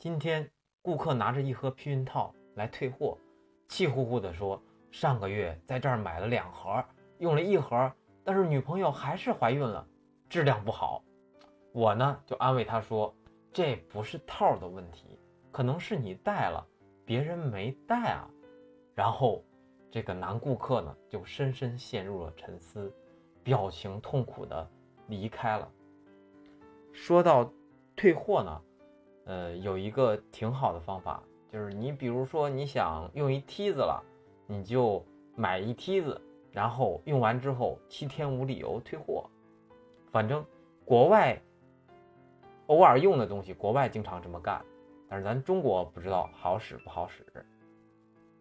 今天顾客拿着一盒避孕套来退货，气呼呼地说：“上个月在这儿买了两盒，用了一盒，但是女朋友还是怀孕了，质量不好。”我呢就安慰他说：“这不是套的问题，可能是你戴了，别人没戴啊。”然后这个男顾客呢就深深陷入了沉思，表情痛苦的离开了。说到退货呢。呃，有一个挺好的方法，就是你比如说你想用一梯子了，你就买一梯子，然后用完之后七天无理由退货。反正国外偶尔用的东西，国外经常这么干，但是咱中国不知道好使不好使。